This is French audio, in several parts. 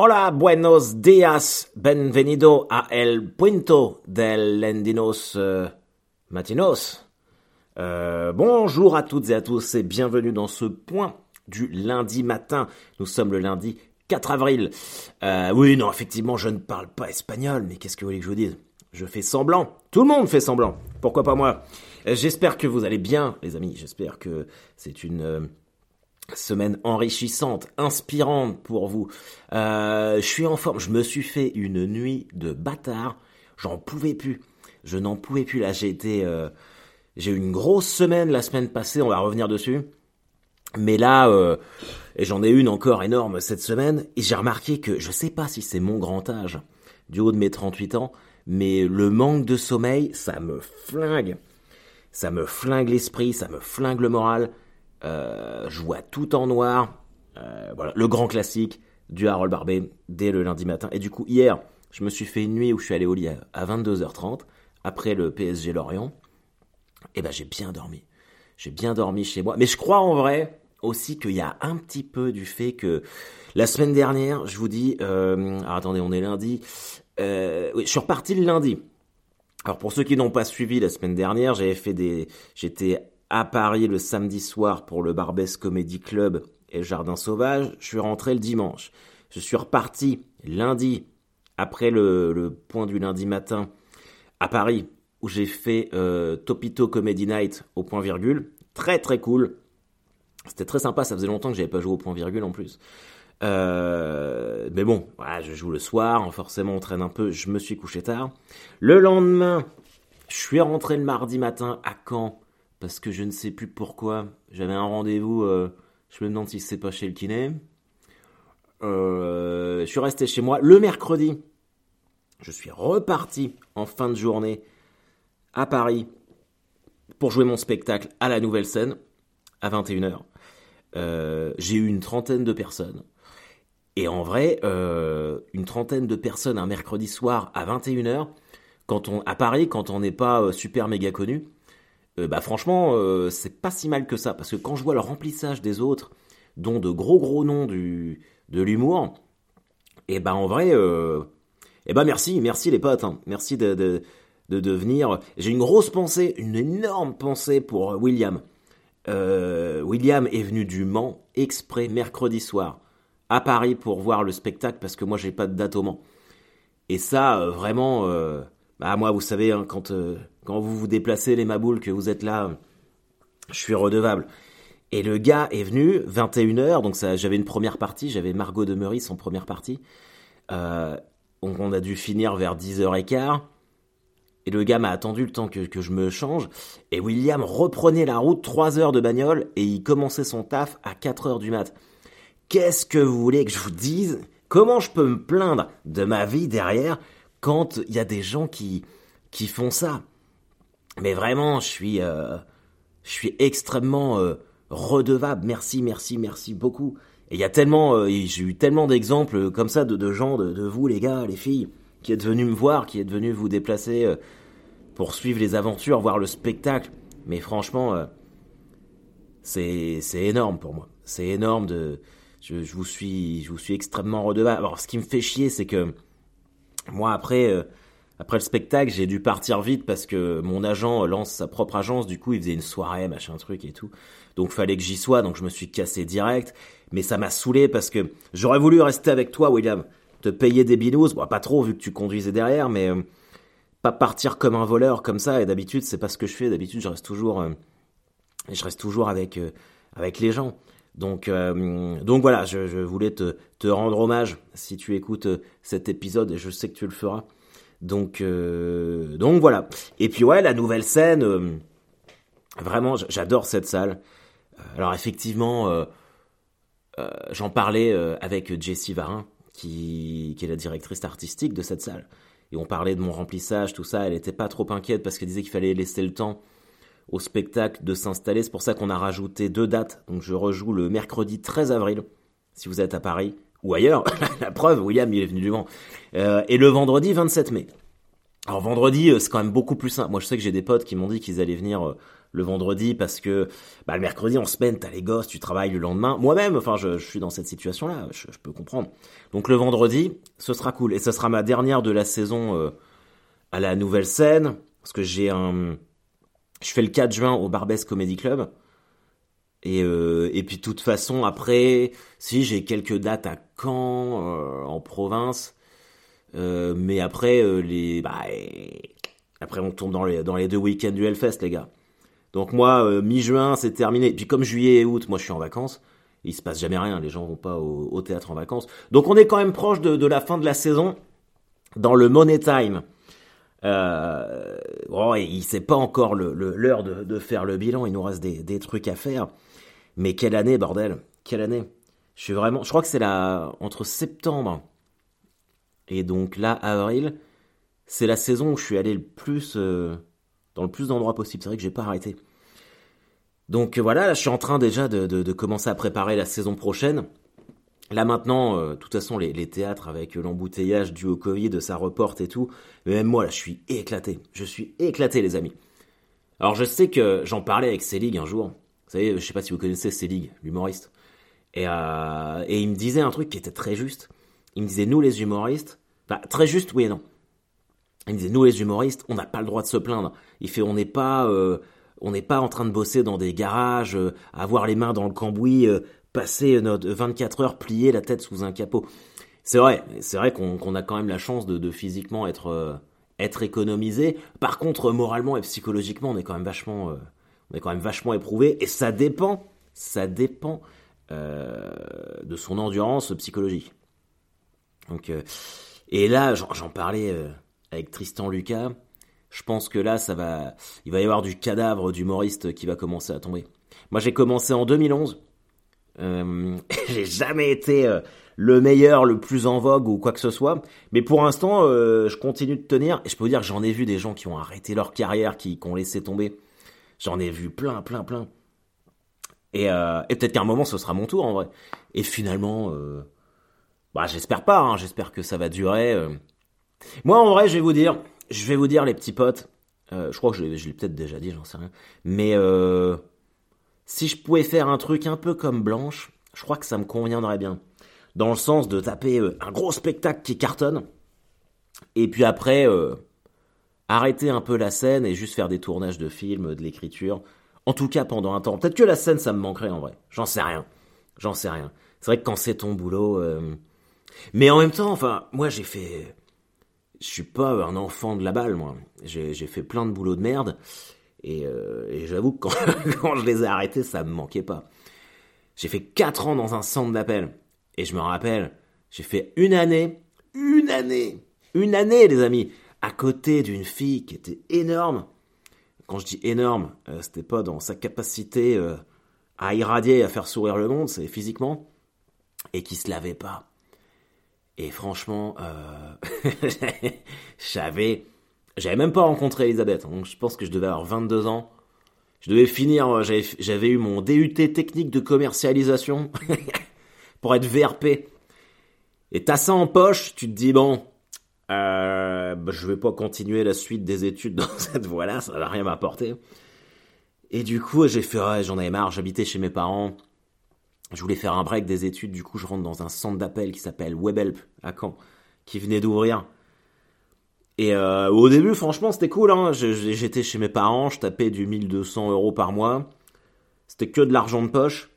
Hola, buenos días, benvenido a el punto del Lendinos euh, Matinos. Euh, bonjour à toutes et à tous et bienvenue dans ce point du lundi matin. Nous sommes le lundi 4 avril. Euh, oui, non, effectivement, je ne parle pas espagnol, mais qu'est-ce que vous voulez que je vous dise? Je fais semblant. Tout le monde fait semblant. Pourquoi pas moi? J'espère que vous allez bien, les amis. J'espère que c'est une semaine enrichissante, inspirante pour vous. Euh, je suis en forme. Je me suis fait une nuit de bâtard. J'en pouvais plus. Je n'en pouvais plus. Là, j'ai été... euh, j'ai eu une grosse semaine la semaine passée. On va revenir dessus. Mais là, euh, et j'en ai une encore énorme cette semaine, et j'ai remarqué que, je sais pas si c'est mon grand âge, du haut de mes 38 ans, mais le manque de sommeil, ça me flingue. Ça me flingue l'esprit, ça me flingue le moral. Euh, je vois tout en noir. Euh, voilà, le grand classique du Harold Barbet dès le lundi matin. Et du coup, hier, je me suis fait une nuit où je suis allé au lit à, à 22h30, après le PSG Lorient. Et ben, j'ai bien dormi. J'ai bien dormi chez moi. Mais je crois en vrai aussi qu'il y a un petit peu du fait que la semaine dernière, je vous dis, euh, alors attendez, on est lundi. Oui, je suis reparti le lundi. Alors pour ceux qui n'ont pas suivi la semaine dernière, j'avais fait des, j'étais à Paris le samedi soir pour le Barbès Comedy Club et le Jardin Sauvage. Je suis rentré le dimanche. Je suis reparti lundi après le, point du lundi matin à Paris où j'ai fait euh, Topito Comedy Night au point virgule. Très très cool. C'était très sympa, ça faisait longtemps que j'avais pas joué au point virgule en plus. Euh, mais bon, je joue le soir, forcément on traîne un peu, je me suis couché tard. Le lendemain, je suis rentré le mardi matin à Caen, parce que je ne sais plus pourquoi. J'avais un rendez-vous, euh, je me demande si c'est pas chez le kiné. Euh, je suis resté chez moi. Le mercredi, je suis reparti en fin de journée à Paris pour jouer mon spectacle à la nouvelle scène à 21h. Euh, j'ai eu une trentaine de personnes. Et en vrai, une trentaine de personnes un mercredi soir à 21h, quand on, à Paris, quand on n'est pas super méga connu, euh, bah franchement, euh, c'est pas si mal que ça. Parce que quand je vois le remplissage des autres, dont de gros gros noms du, de l'humour, et bah en vrai, euh, et bah merci, merci les potes, hein. merci de, de, de, venir. J'ai une grosse pensée, une énorme pensée pour William. William est venu du Mans exprès mercredi soir à Paris pour voir le spectacle parce que moi j'ai pas de date au Mans. Et ça, vraiment, bah moi vous savez, hein, quand, euh, quand vous vous déplacez les maboules, que vous êtes là, je suis redevable. Et le gars est venu, 21h, donc ça, j'avais une première partie, j'avais Margot de Meurice en première partie. Euh, on a dû finir vers 10h15. Et le gars m'a attendu le temps que, que je me change. Et William reprenait la route 3 heures de bagnole et il commençait son taf à 4 heures du mat. Qu'est-ce que vous voulez que je vous dise? Comment je peux me plaindre de ma vie derrière? Quand il y a des gens qui, qui font ça Mais vraiment, je suis, euh, je suis extrêmement euh, redevable. Merci, merci, merci beaucoup. Et il y a tellement, euh, j'ai eu tellement d'exemples comme ça de, de gens, de, de vous les gars, les filles, qui êtes venus me voir, qui êtes venus vous déplacer pour suivre les aventures, voir le spectacle. Mais franchement, c'est c'est énorme pour moi. C'est énorme de, je, je vous suis, je vous suis extrêmement redevable. Alors, ce qui me fait chier, c'est que moi après, euh, après le spectacle, j'ai dû partir vite parce que mon agent lance sa propre agence. Du coup, il faisait une soirée, machin truc et tout. Donc, fallait que j'y sois. Donc, je me suis cassé direct. Mais ça m'a saoulé parce que j'aurais voulu rester avec toi, William. Te payer des binous. Bon, pas trop vu que tu conduisais derrière, mais euh, pas partir comme un voleur comme ça. Et d'habitude, c'est pas ce que je fais. D'habitude, je reste toujours, euh, je reste toujours avec, euh, avec les gens. Donc, euh, donc voilà, je, voulais te, rendre hommage si tu écoutes euh, cet épisode et je sais que tu le feras. Donc, euh, donc voilà. Et puis ouais, la nouvelle scène, vraiment, j'adore cette salle. Alors effectivement, j'en parlais avec Jessie Varin, qui, est la directrice artistique de cette salle. Et on parlait de mon remplissage, tout ça. Elle était pas trop inquiète parce qu'elle disait qu'il fallait laisser le temps au spectacle de s'installer. C'est pour ça qu'on a rajouté deux dates. Donc je rejoue le mercredi 13 avril, si vous êtes à Paris ou ailleurs. La preuve, William, il est venu du Mans. Euh, et le vendredi 27 mai. Alors vendredi, euh, c'est quand même beaucoup plus simple. Moi, je sais que j'ai des potes qui m'ont dit qu'ils allaient venir euh, le vendredi parce que bah, le mercredi en semaine t'as les gosses, tu travailles le lendemain. Moi-même, enfin je, suis dans cette situation-là, je, peux comprendre. Donc le vendredi, ce sera cool et ce sera ma dernière de la saison à la nouvelle scène parce que j'ai un, je fais le 4 juin au Barbès Comedy Club. Et, euh, et puis de toute façon après, si j'ai quelques dates à Caen euh, en province, mais après les, bah, après on tombe dans les dans les deux week-ends du Hellfest les gars. Donc moi, euh, mi-juin, c'est terminé. Puis comme juillet et août, moi je suis en vacances. Il se passe jamais rien, les gens vont pas au, théâtre en vacances. Donc on est quand même proche de, la fin de la saison dans le Money Time. Euh, oh, il sait pas encore l'heure de, faire le bilan, il nous reste des, trucs à faire. Mais quelle année, bordel Quelle année Je suis vraiment... Je crois que c'est la... entre septembre et donc là, avril, c'est la saison où je suis allé le plus... Euh, dans le plus d'endroits possible. C'est vrai que j'ai pas arrêté. Donc voilà, je suis en train déjà de, commencer à préparer la saison prochaine. Là maintenant, euh, toute façon, les, théâtres avec l'embouteillage dû au Covid, ça reporte et tout. Mais même moi, là, je suis éclaté. Je suis éclaté, les amis. Alors je sais que j'en parlais avec Célig un jour. Vous savez, je sais pas si vous connaissez Célig, l'humoriste. Et, euh, et il me disait un truc qui était très juste. Il me disait, nous les humoristes, bah, très juste, oui et non. Il disait nous les humoristes, on n'a pas le droit de se plaindre. Il fait on n'est pas euh, on n'est pas en train de bosser dans des garages, euh, avoir les mains dans le cambouis, euh, passer notre 24 heures plier la tête sous un capot. C'est vrai, c'est vrai qu'on a quand même la chance de, physiquement être être économisé. Par contre, moralement et psychologiquement, on est quand même vachement on est quand même vachement éprouvé et ça dépend, ça dépend de son endurance psychologique. Donc et là, j'en parlais avec Tristan Lucas, je pense que là, ça va, il va y avoir du cadavre d'humoriste qui va commencer à tomber. Moi, j'ai commencé en 2011. Euh, j'ai jamais été euh, le meilleur, le plus en vogue ou quoi que ce soit. Mais pour l'instant, euh, je continue de tenir. Et je peux vous dire que j'en ai vu des gens qui ont arrêté leur carrière, qui, ont laissé tomber. J'en ai vu plein, plein, plein. Et, peut-être qu'à un moment, ce sera mon tour en vrai. Et finalement, bah, j'espère pas. Hein, j'espère que ça va durer. Moi, en vrai, je vais vous dire, je vais vous dire, les petits potes, je crois que je, l'ai peut-être déjà dit, j'en sais rien, mais si je pouvais faire un truc un peu comme Blanche, je crois que ça me conviendrait bien. Dans le sens de taper euh, un gros spectacle qui cartonne, et puis après, arrêter un peu la scène et juste faire des tournages de films, de l'écriture. En tout cas, pendant un temps. Peut-être que la scène, ça me manquerait en vrai. J'en sais rien. J'en sais rien. C'est vrai que quand c'est ton boulot... Mais en même temps, enfin, moi j'ai fait je suis pas un enfant de la balle, moi. J'ai fait plein de boulot de merde. Et, euh, j'avoue que quand, je les ai arrêtés, ça me manquait pas. J'ai fait 4 ans dans un centre d'appel. Et je me rappelle, j'ai fait une année, une année, une année, les amis, à côté d'une fille qui était énorme. Quand je dis énorme, euh, c'était pas dans sa capacité euh, à irradier, à faire sourire le monde, c'est physiquement. Et qui se lavait pas. Et franchement, euh, j'avais, j'avais même pas rencontré Elisabeth. Donc je pense que je devais avoir 22 ans. Je devais finir, euh, j'avais eu mon DUT technique de commercialisation pour être VRP. Et t'as ça en poche, tu te dis bon, euh, bah, je vais pas continuer la suite des études dans cette voie-là, ça va rien m'apporter. Et du coup, j'ai fait, j'en avais marre, j'habitais chez mes parents je voulais faire un break des études, du coup je rentre dans un centre d'appel qui s'appelle WebHelp à Caen, qui venait d'ouvrir. Et euh, au début, franchement, c'était cool. Hein. J'étais chez mes parents, je tapais du 1200 euros par mois. C'était que de l'argent de poche.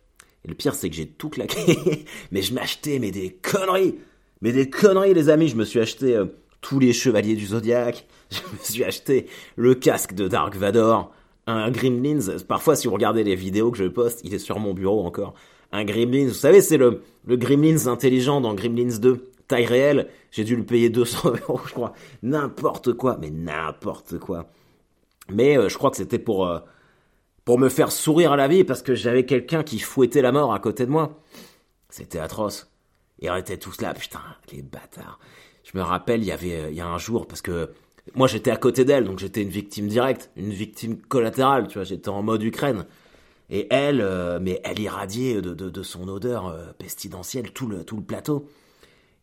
Et le pire, c'est que j'ai tout claqué. mais je m'achetais, mais des conneries. Mais des conneries, les amis. Je me suis acheté euh, tous les chevaliers du Zodiac. Je me suis acheté le casque de Dark Vador. Un Gremlins. Parfois, si vous regardez les vidéos que je poste, il est sur mon bureau encore un Gremlins. Vous savez, c'est le, le Gremlins intelligent dans Gremlins 2, taille réelle. J'ai dû le payer 200 euros, je crois. N'importe quoi, mais n'importe quoi. Mais euh, je crois que c'était pour, euh, pour me faire sourire à la vie parce que j'avais quelqu'un qui fouettait la mort à côté de moi. C'était atroce. Et on était tous là, putain, les bâtards. Je me rappelle, il y avait, il y a un jour, parce que moi j'étais à côté d'elle, donc j'étais une victime directe, une victime collatérale, tu vois, j'étais en mode Ukraine. Et elle, euh, mais elle irradiait de, de, son odeur euh, pestilentielle tout le, tout le plateau.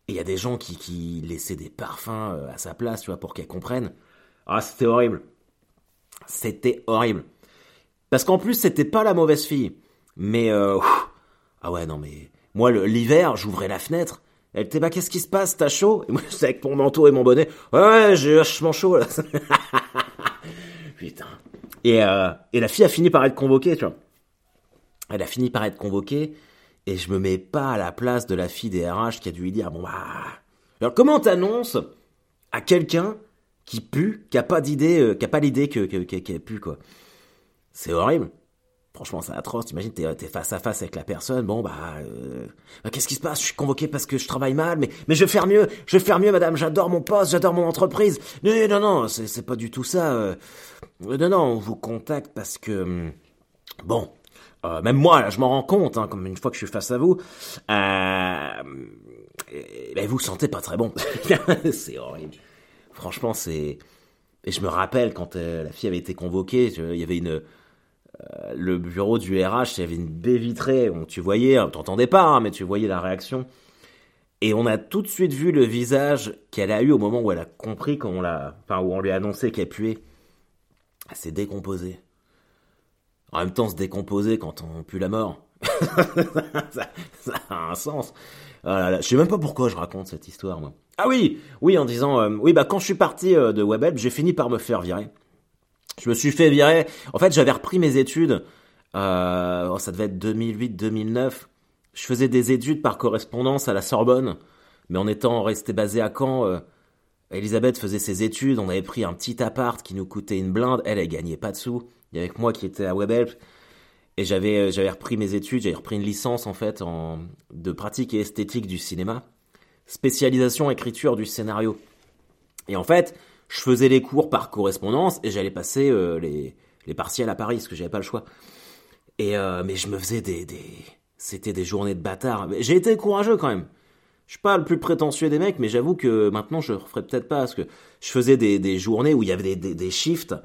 Il y a des gens qui, qui laissaient des parfums euh, à sa place, tu vois, pour qu'elle comprenne. Ah, c'était horrible. C'était horrible. Parce qu'en plus, c'était pas la mauvaise fille. Mais, euh, ah ouais, non, mais, moi, l'hiver, j'ouvrais la fenêtre. Elle était, bah, qu'est-ce qui se passe, t'as chaud? Et moi, c'est avec mon manteau et mon bonnet. Ouais, j'ai vachement chaud, là. Putain. Et, euh, et la fille a fini par être convoquée, tu vois. Elle a fini par être convoquée. Et je me mets pas à la place de la fille des RH qui a dû lui dire, bon, bah, alors comment t'annonces à quelqu'un qui pue, qui a pas d'idée, euh, qui a pas l'idée que, qu'elle pue, quoi? C'est horrible. Franchement, c'est atroce. T'imagines, t'es, t'es face à face avec la personne. Bon, bah, euh, bah, qu'est-ce qui se passe? Je suis convoqué parce que je travaille mal, mais, mais je vais faire mieux. Je vais faire mieux, madame. J'adore mon poste, j'adore mon entreprise. Non, non, non, c'est, c'est pas du tout ça. Euh. Non, non, on vous contacte parce que, hum, bon, euh, même moi, là, je m'en rends compte, hein, comme une fois que je suis face à vous, euh, vous sentez pas très bon. c'est horrible. Franchement, c'est. Et je me rappelle quand euh, la fille avait été convoquée, il y avait une. Euh, le bureau du RH, il y avait une baie vitrée, où tu voyais, hein, t'entendais pas, hein, mais tu voyais la réaction. Et on a tout de suite vu le visage qu'elle a eu au moment où elle a compris qu'on l'a, enfin où on lui a annoncé qu'elle puait. Elle s'est décomposée. En même temps, se décomposer quand on pue la mort. ça, a un sens. Ah je sais même pas pourquoi je raconte cette histoire, moi. Ah oui, oui, en disant, euh, oui, bah quand je suis parti euh, de WebHelp, j'ai fini par me faire virer. Je me suis fait virer. En fait, j'avais repris mes études. Euh, oh, ça devait être 2008-2009. Je faisais des études par correspondance à la Sorbonne, mais en étant resté basé à Caen, Elisabeth faisait ses études. On avait pris un petit appart qui nous coûtait une blinde. Elle, elle gagnait pas de sous. Il y avait moi qui était à WebHelp. Et j'avais, euh, j'avais repris mes études, j'avais repris une licence en fait en, de pratique et esthétique du cinéma, spécialisation écriture du scénario. Et en fait, je faisais les cours par correspondance et j'allais passer euh, les, les partiels à Paris parce que j'avais pas le choix. Et euh, mais je me faisais des, des... c'était des journées de bâtard. J'ai été courageux quand même. Je suis pas le plus prétentieux des mecs, mais j'avoue que maintenant je referais peut-être pas parce que je faisais des, des journées où il y avait des, des shifts,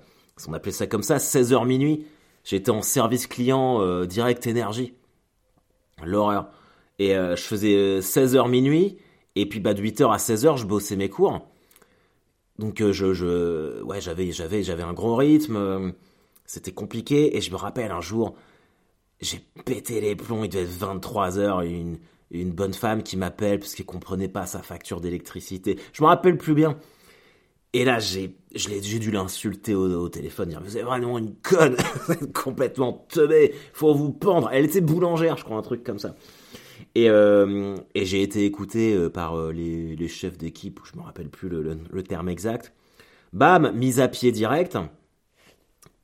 on appelait ça comme ça, 16h minuit. J'étais en service client euh, direct énergie. L'horreur. Et euh, je faisais 16h euh, minuit, et puis bah, de 8h à 16h, je bossais mes cours. Donc je, je ouais, j'avais j'avais j'avais un gros rythme, c'était compliqué et je me rappelle un jour j'ai pété les plombs, il devait être 23h une une bonne femme qui m'appelle parce qu'elle comprenait pas sa facture d'électricité. Je me rappelle plus bien. Et là, j'ai, j'ai dû l'insulter au, téléphone, dire, vous êtes vraiment une conne, complètement teubée, faut vous pendre. Elle était boulangère, je crois, un truc comme ça. Et, euh, et j'ai été écouté euh, par euh, les, chefs d'équipe, je me rappelle plus le, terme exact. Bam, mise à pied direct.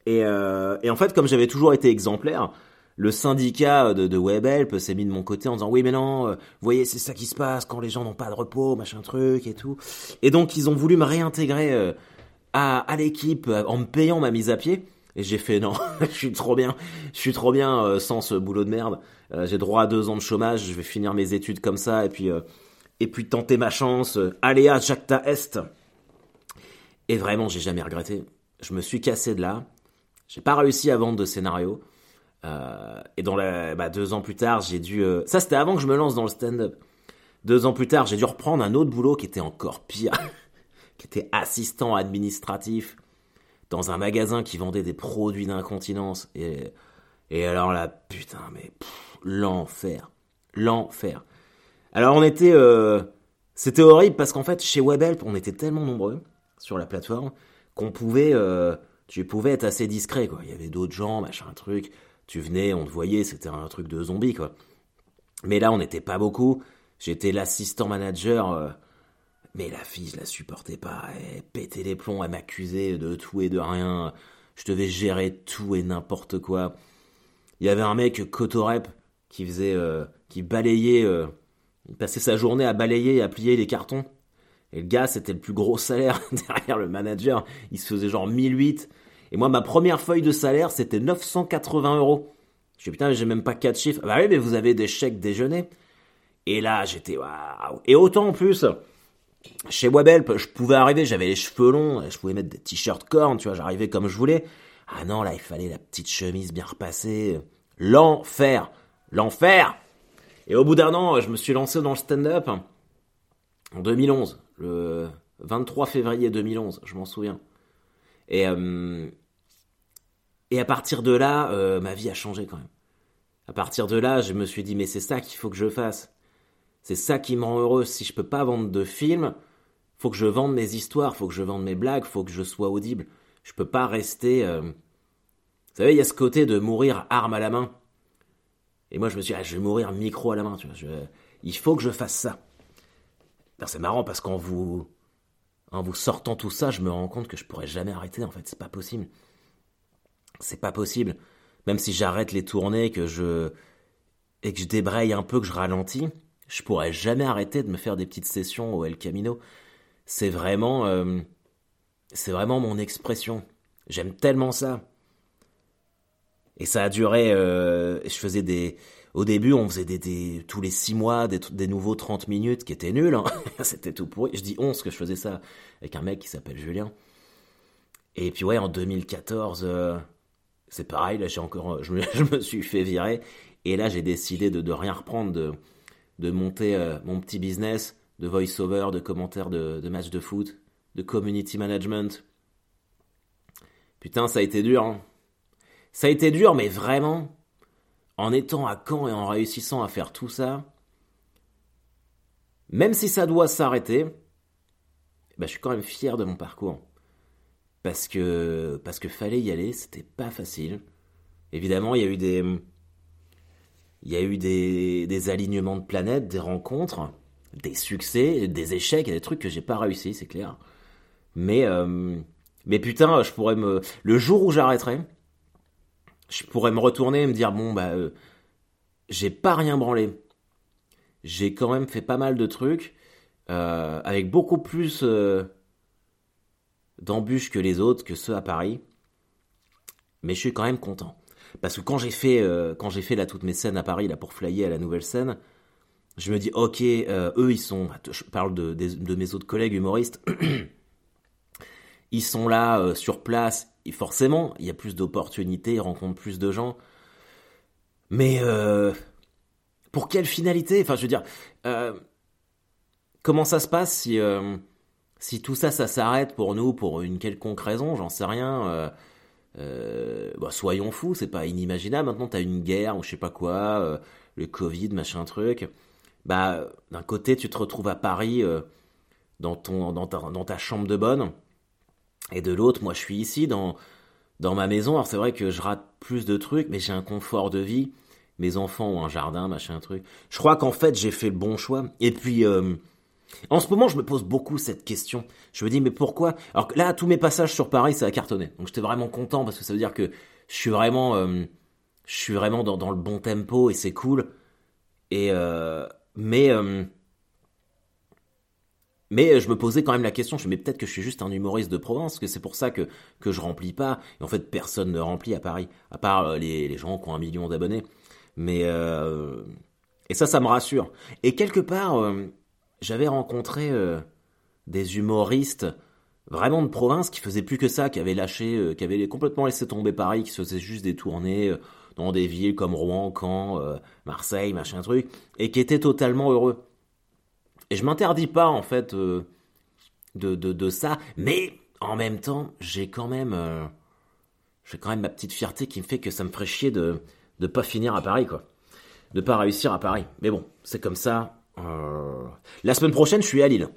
Et, et en fait, comme j'avais toujours été exemplaire, le syndicat de, de WebHelp s'est mis de mon côté en disant oui mais non, euh, vous voyez c'est ça qui se passe quand les gens n'ont pas de repos, machin truc et tout. Et donc ils ont voulu me réintégrer euh, à, à l'équipe euh, en me payant ma mise à pied. Et j'ai fait non, je suis trop bien, je suis trop bien sans ce boulot de merde. j'ai droit à deux ans de chômage, je vais finir mes études comme ça et puis et puis tenter ma chance. Aléa Jacta Est. Et vraiment j'ai jamais regretté. Je me suis cassé de là. J'ai pas réussi à vendre de scénario. Euh, et dans la, bah, deux ans plus tard, j'ai dû. Euh, ça, c'était avant que je me lance dans le stand-up. Deux ans plus tard, j'ai dû reprendre un autre boulot qui était encore pire, qui était assistant administratif dans un magasin qui vendait des produits d'incontinence. Et, alors là, putain, mais l'enfer, l'enfer. Alors on était, euh, c'était horrible parce qu'en fait chez Webhelp, on était tellement nombreux sur la plateforme qu'on pouvait, tu pouvais être assez discret quoi. Il y avait d'autres gens, machin truc tu venais, on te voyait, c'était un truc de zombie, quoi. Mais là, on n'était pas beaucoup. J'étais l'assistant manager. Euh, mais la fille, je la supportais pas. Elle pétait les plombs, elle m'accusait de tout et de rien. Je devais gérer tout et n'importe quoi. Il y avait un mec, Cotorep, qui faisait, euh, qui balayait, euh, il passait sa journée à balayer et à plier les cartons. Et le gars, c'était le plus gros salaire derrière le manager. Il se faisait genre 1008. Et moi, ma première feuille de salaire, c'était 980 euros. Je dis, putain, j'ai même pas quatre chiffres. Bah oui, mais vous avez des chèques déjeuner. Et là, j'étais, waouh. Et autant en plus, chez Webhelp, je pouvais arriver, j'avais les cheveux longs, je pouvais mettre des t-shirts cornes, tu vois, j'arrivais comme je voulais. Ah non, là, il fallait la petite chemise bien repassée. L'enfer. L'enfer. Et au bout d'un an, je me suis lancé dans le stand-up en 2011, le 23 février 2011, je m'en souviens. Et, euh, Et à partir de là, euh, ma vie a changé quand même. À partir de là, je me suis dit, mais c'est ça qu'il faut que je fasse. C'est ça qui me rend heureux. Si je peux pas vendre de films, faut que je vende mes histoires, faut que je vende mes blagues, faut que je sois audible. Je peux pas rester. Euh, vous savez, il y a ce côté de mourir arme à la main. Et moi, je me suis dit, ah, je vais mourir micro à la main. Il faut que je fasse ça. C'est marrant parce qu'en vous, en vous sortant tout ça, je me rends compte que je pourrais jamais arrêter. En fait, c'est pas possible. C'est pas possible. Même si j'arrête les tournées, que je et que je débraye un peu, que je ralentis, je pourrais jamais arrêter de me faire des petites sessions au El Camino. C'est vraiment, euh, c'est vraiment mon expression. J'aime tellement ça. Et ça a duré. Euh, je faisais des. Au début, on faisait des, tous les six mois des, nouveaux 30 minutes qui étaient nuls. Hein. C'était tout pourri. Je dis 11 que je faisais ça avec un mec qui s'appelle Julien. Et puis ouais, en 2014, euh, c'est pareil. Là, j'ai encore, je me, suis fait virer. Et là, j'ai décidé de, rien reprendre, de, monter euh, mon petit business de voice-over, de commentaires de, de matchs de foot, de community management. Putain, ça a été dur. Hein. Ça a été dur, mais vraiment, en étant à Caen et en réussissant à faire tout ça, même si ça doit s'arrêter, bah, je suis quand même fier de mon parcours. Parce que, parce que fallait y aller, c'était pas facile. Évidemment, il y a eu des, il y a eu des, des alignements de planètes, des rencontres, des succès, des échecs des trucs que j'ai pas réussi, c'est clair. Mais, euh, mais putain, je pourrais me, le jour où j'arrêterai, je pourrais me retourner et me dire bon bah euh, j'ai pas rien branlé. J'ai quand même fait pas mal de trucs euh, avec beaucoup plus d'embûches que les autres, que ceux à Paris. Mais je suis quand même content parce que quand j'ai fait quand j'ai fait là toutes mes scènes à Paris là pour flyer à la nouvelle scène, je me dis ok eux ils sont je parle de, mes autres collègues humoristes ils sont là sur place et forcément, il y a plus d'opportunités, ils rencontrent plus de gens. Mais euh, pour quelle finalité? Enfin, je veux dire, euh, comment ça se passe si, euh, si tout ça, ça s'arrête pour nous pour une quelconque raison J'en sais rien. Bah, soyons fous, c'est pas inimaginable. Maintenant, t'as une guerre ou je sais pas quoi, le Covid, machin truc. Bah, d'un côté, tu te retrouves à Paris dans ton dans ta, chambre de bonne et de l'autre, moi, je suis ici dans, dans ma maison. Alors, c'est vrai que je rate plus de trucs, mais j'ai un confort de vie. Mes enfants ont un jardin, machin, truc. Je crois qu'en fait, j'ai fait le bon choix. Et puis, euh, en ce moment, je me pose beaucoup cette question. Je me dis, mais pourquoi? Alors là, tous mes passages sur Paris, ça a cartonné. Donc, j'étais vraiment content parce que ça veut dire que je suis vraiment, euh, je suis vraiment dans, le bon tempo et c'est cool. Et euh, mais mais euh, je me posais quand même la question, je me dis peut-être que je suis juste un humoriste de province, que c'est pour ça que, que je remplis pas. Et en fait, personne ne remplit à Paris, à part les, les gens qui ont un million d'abonnés. Mais et ça, ça me rassure. Et quelque part, j'avais rencontré des humoristes vraiment de province qui faisaient plus que ça, qui avaient lâché, qui avaient complètement laissé tomber Paris, qui se faisaient juste des tournées dans des villes comme Rouen, Caen, Marseille, machin truc, et qui étaient totalement heureux. Et je m'interdis pas, en fait, euh, de, de, de, ça. Mais, en même temps, j'ai quand même... Euh, j'ai quand même ma petite fierté qui me fait que ça me ferait chier de ne pas finir à Paris, quoi. De pas réussir à Paris. Mais bon, c'est comme ça. Euh... La semaine prochaine, je suis à Lille.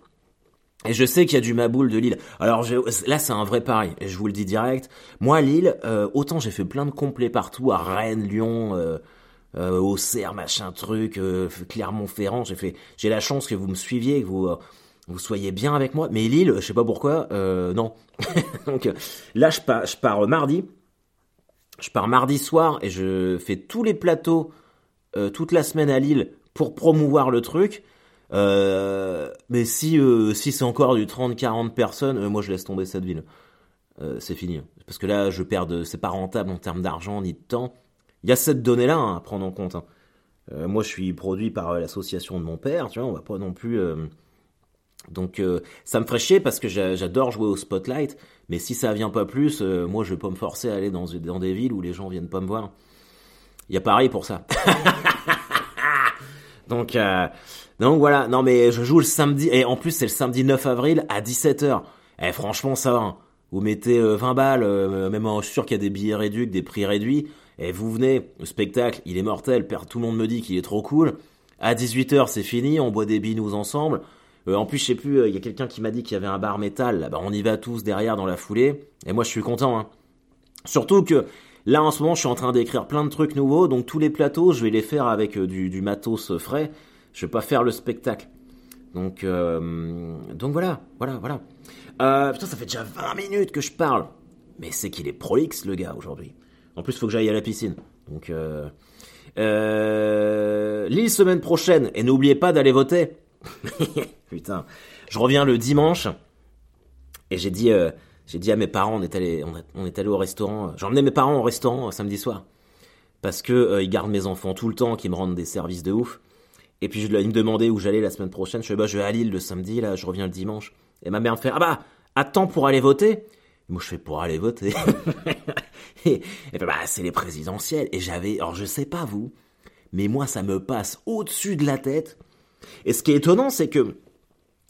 Et je sais qu'il y a du Maboule de Lille. Alors là, c'est un vrai pari. Et je vous le dis direct. Moi, Lille, euh, autant j'ai fait plein de complets partout, à Rennes, Lyon, euh, euh, Auxerre, machin truc, Clermont-Ferrand. J'ai fait, j'ai la chance que vous me suiviez, que vous vous soyez bien avec moi. Mais Lille, je sais pas pourquoi, non. Donc là, je je pars mardi. Je pars mardi soir et je fais tous les plateaux toute la semaine à Lille pour promouvoir le truc. mais si si c'est encore du 30-40 personnes, moi je laisse tomber cette ville. c'est fini. Parce que là, je perds de, c'est pas rentable en termes d'argent ni de temps. Il y a cette donnée-là hein, à prendre en compte. Hein. Euh, moi, je suis produit par euh, l'association de mon père, tu vois, on va pas non plus... Euh, donc, ça me ferait chier parce que j'adore jouer au spotlight, mais si ça vient pas plus, moi, je vais pas me forcer à aller dans, dans des villes où les gens viennent pas me voir. Il y a pareil pour ça. donc, donc voilà, non mais je joue le samedi, et en plus c'est le samedi 9 avril à 17h. Eh franchement ça va, hein. vous mettez 20 balles, même en sûr qu'il y a des billets réduits, des prix réduits, et vous venez, le spectacle, il est mortel, tout le monde me dit qu'il est trop cool. À 18h, c'est fini, on boit des binous ensemble. en plus, je sais plus, il y a quelqu'un qui m'a dit qu'il y avait un bar métal, là, bah, on y va tous derrière dans la foulée, et moi je suis content. Hein. Surtout que Là, en ce moment, je suis en train d'écrire plein de trucs nouveaux, donc tous les plateaux, je vais les faire avec euh, du, matos frais. Je vais pas faire le spectacle. Donc, euh, voilà, voilà, voilà. Euh, putain, ça fait déjà 20 minutes que je parle. Mais c'est qu'il est prolixe, le gars, aujourd'hui. En plus, faut que j'aille à la piscine. Donc, euh, euh, Lille semaine prochaine. Et n'oubliez pas d'aller voter. Putain. Je reviens le dimanche. Et j'ai dit, euh, j'ai dit à mes parents, on est allé, on, est allé au restaurant. J'ai emmené mes parents au restaurant euh, samedi soir parce que euh, ils gardent mes enfants tout le temps, qui me rendent des services de ouf. Et puis je, ils me demandaient où j'allais la semaine prochaine. Je fais bah je vais à Lille le samedi, là, je reviens le dimanche. Et ma mère me fait ah bah attends pour aller voter. moi je fais pour aller voter. et, bah c'est les présidentielles. Et j'avais, alors je sais pas vous, mais moi ça me passe au-dessus de la tête. Et ce qui est étonnant, c'est que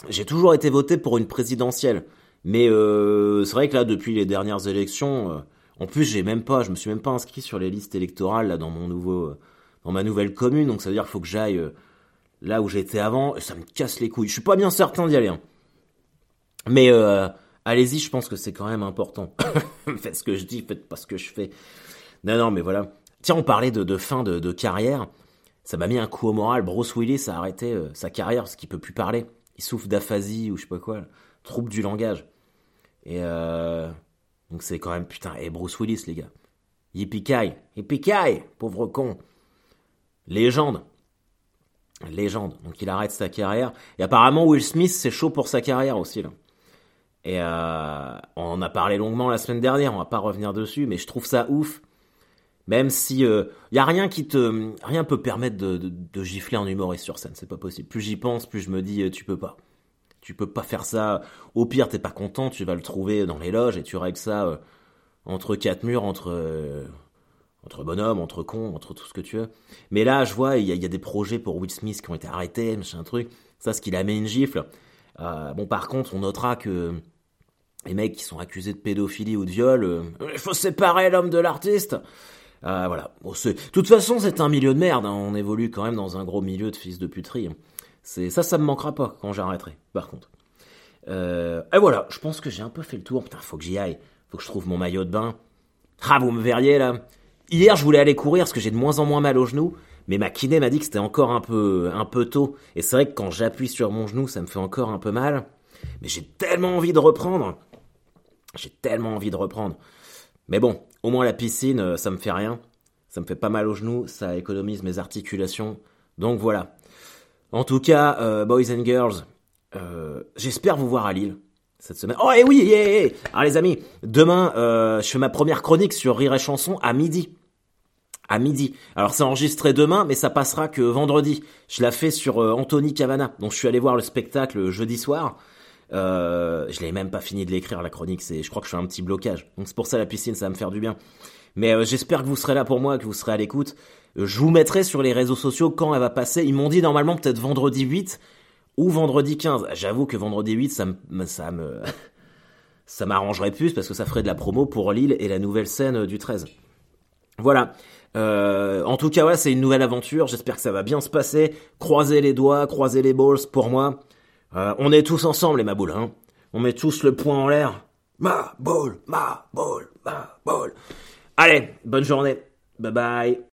j'ai toujours été voté pour une présidentielle. Mais euh, c'est vrai que là, depuis les dernières élections, euh, en plus, j'ai même pas, je me suis même pas inscrit sur les listes électorales là dans mon nouveau, euh, dans ma nouvelle commune. Donc ça veut dire qu'il faut que j'aille là où j'étais avant. Ça me casse les couilles. Je suis pas bien certain d'y aller. Hein. Mais allez-y, je pense que c'est quand même important. faites ce que je dis, faites pas ce que je fais. Non, non, mais voilà. Tiens, on parlait de, de fin de, de, carrière. Ça m'a mis un coup au moral. Bruce Willis a arrêté sa carrière parce qu'il peut plus parler. Il souffre d'aphasie ou je sais pas quoi, trouble du langage. Et euh, donc c'est quand même putain. Et Bruce Willis, les gars. Yippee-kai, yippee pauvre con. Légende. Légende. Donc il arrête sa carrière. Et apparemment Will Smith, c'est chaud pour sa carrière aussi là. Et euh, on en a parlé longuement la semaine dernière. On va pas revenir dessus, mais je trouve ça ouf. Même si il euh, y a rien qui te, rien peut permettre de, de, de gifler un humoriste sur scène, c'est pas possible. Plus j'y pense, plus je me dis, tu peux pas. Tu peux pas faire ça. Au pire, t'es pas content, tu vas le trouver dans les loges et tu règles ça euh, entre quatre murs, entre euh, entre bonhommes, entre cons, entre tout ce que tu veux. Mais là, je vois, il y, a des projets pour Will Smith qui ont été arrêtés, machin truc. Ça, ce qu'il a mis une gifle. Euh, bon, par contre, on notera que les mecs qui sont accusés de pédophilie ou de viol, il faut séparer l'homme de l'artiste. voilà. de toute façon, c'est un milieu de merde. Hein. On évolue quand même dans un gros milieu de fils de puterie. Hein. C'est ça, ça me manquera pas quand j'arrêterai. Par contre. Euh, et voilà, je pense que j'ai un peu fait le tour. Putain, faut que j'y aille. Faut que je trouve mon maillot de bain. Ah, vous me verriez là. Hier, je voulais aller courir parce que j'ai de moins en moins mal au genou. Mais ma kiné m'a dit que c'était encore un peu, un peu tôt. Et c'est vrai que quand j'appuie sur mon genou, ça me fait encore un peu mal. Mais j'ai tellement envie de reprendre. J'ai tellement envie de reprendre. Mais bon, au moins la piscine, euh, ça me fait rien. Ça me fait pas mal au genou, ça économise mes articulations. Donc voilà. En tout cas, euh, boys and girls, euh, j'espère vous voir à Lille cette semaine. Oh et oui, yeah, Alors les amis, demain, euh, je fais ma première chronique sur Rire et Chanson à midi. À midi. Alors c'est enregistré demain, mais ça passera que vendredi. Je la fais sur Anthony Cavana. Donc je suis allé voir le spectacle jeudi soir. Je l'ai même pas fini de l'écrire la chronique. C'est, je crois que je fais un petit blocage. Donc c'est pour ça la piscine, ça va me faire du bien. Mais j'espère que vous serez là pour moi, que vous serez à l'écoute. Je vous mettrai sur les réseaux sociaux quand elle va passer. Ils m'ont dit normalement peut-être vendredi 8 ou vendredi 15. J'avoue que vendredi 8, ça me, ça me, ça m'arrangerait plus parce que ça ferait de la promo pour Lille et la nouvelle scène du 13. Voilà. Euh, en tout cas, ouais, c'est une nouvelle aventure. J'espère que ça va bien se passer. Croisez les doigts, croisez les balls pour moi. Euh, on est tous ensemble, les maboules, hein. On met tous le poing en l'air. Ma ball, ma ball, ma ball. Allez, bonne journée. Bye bye.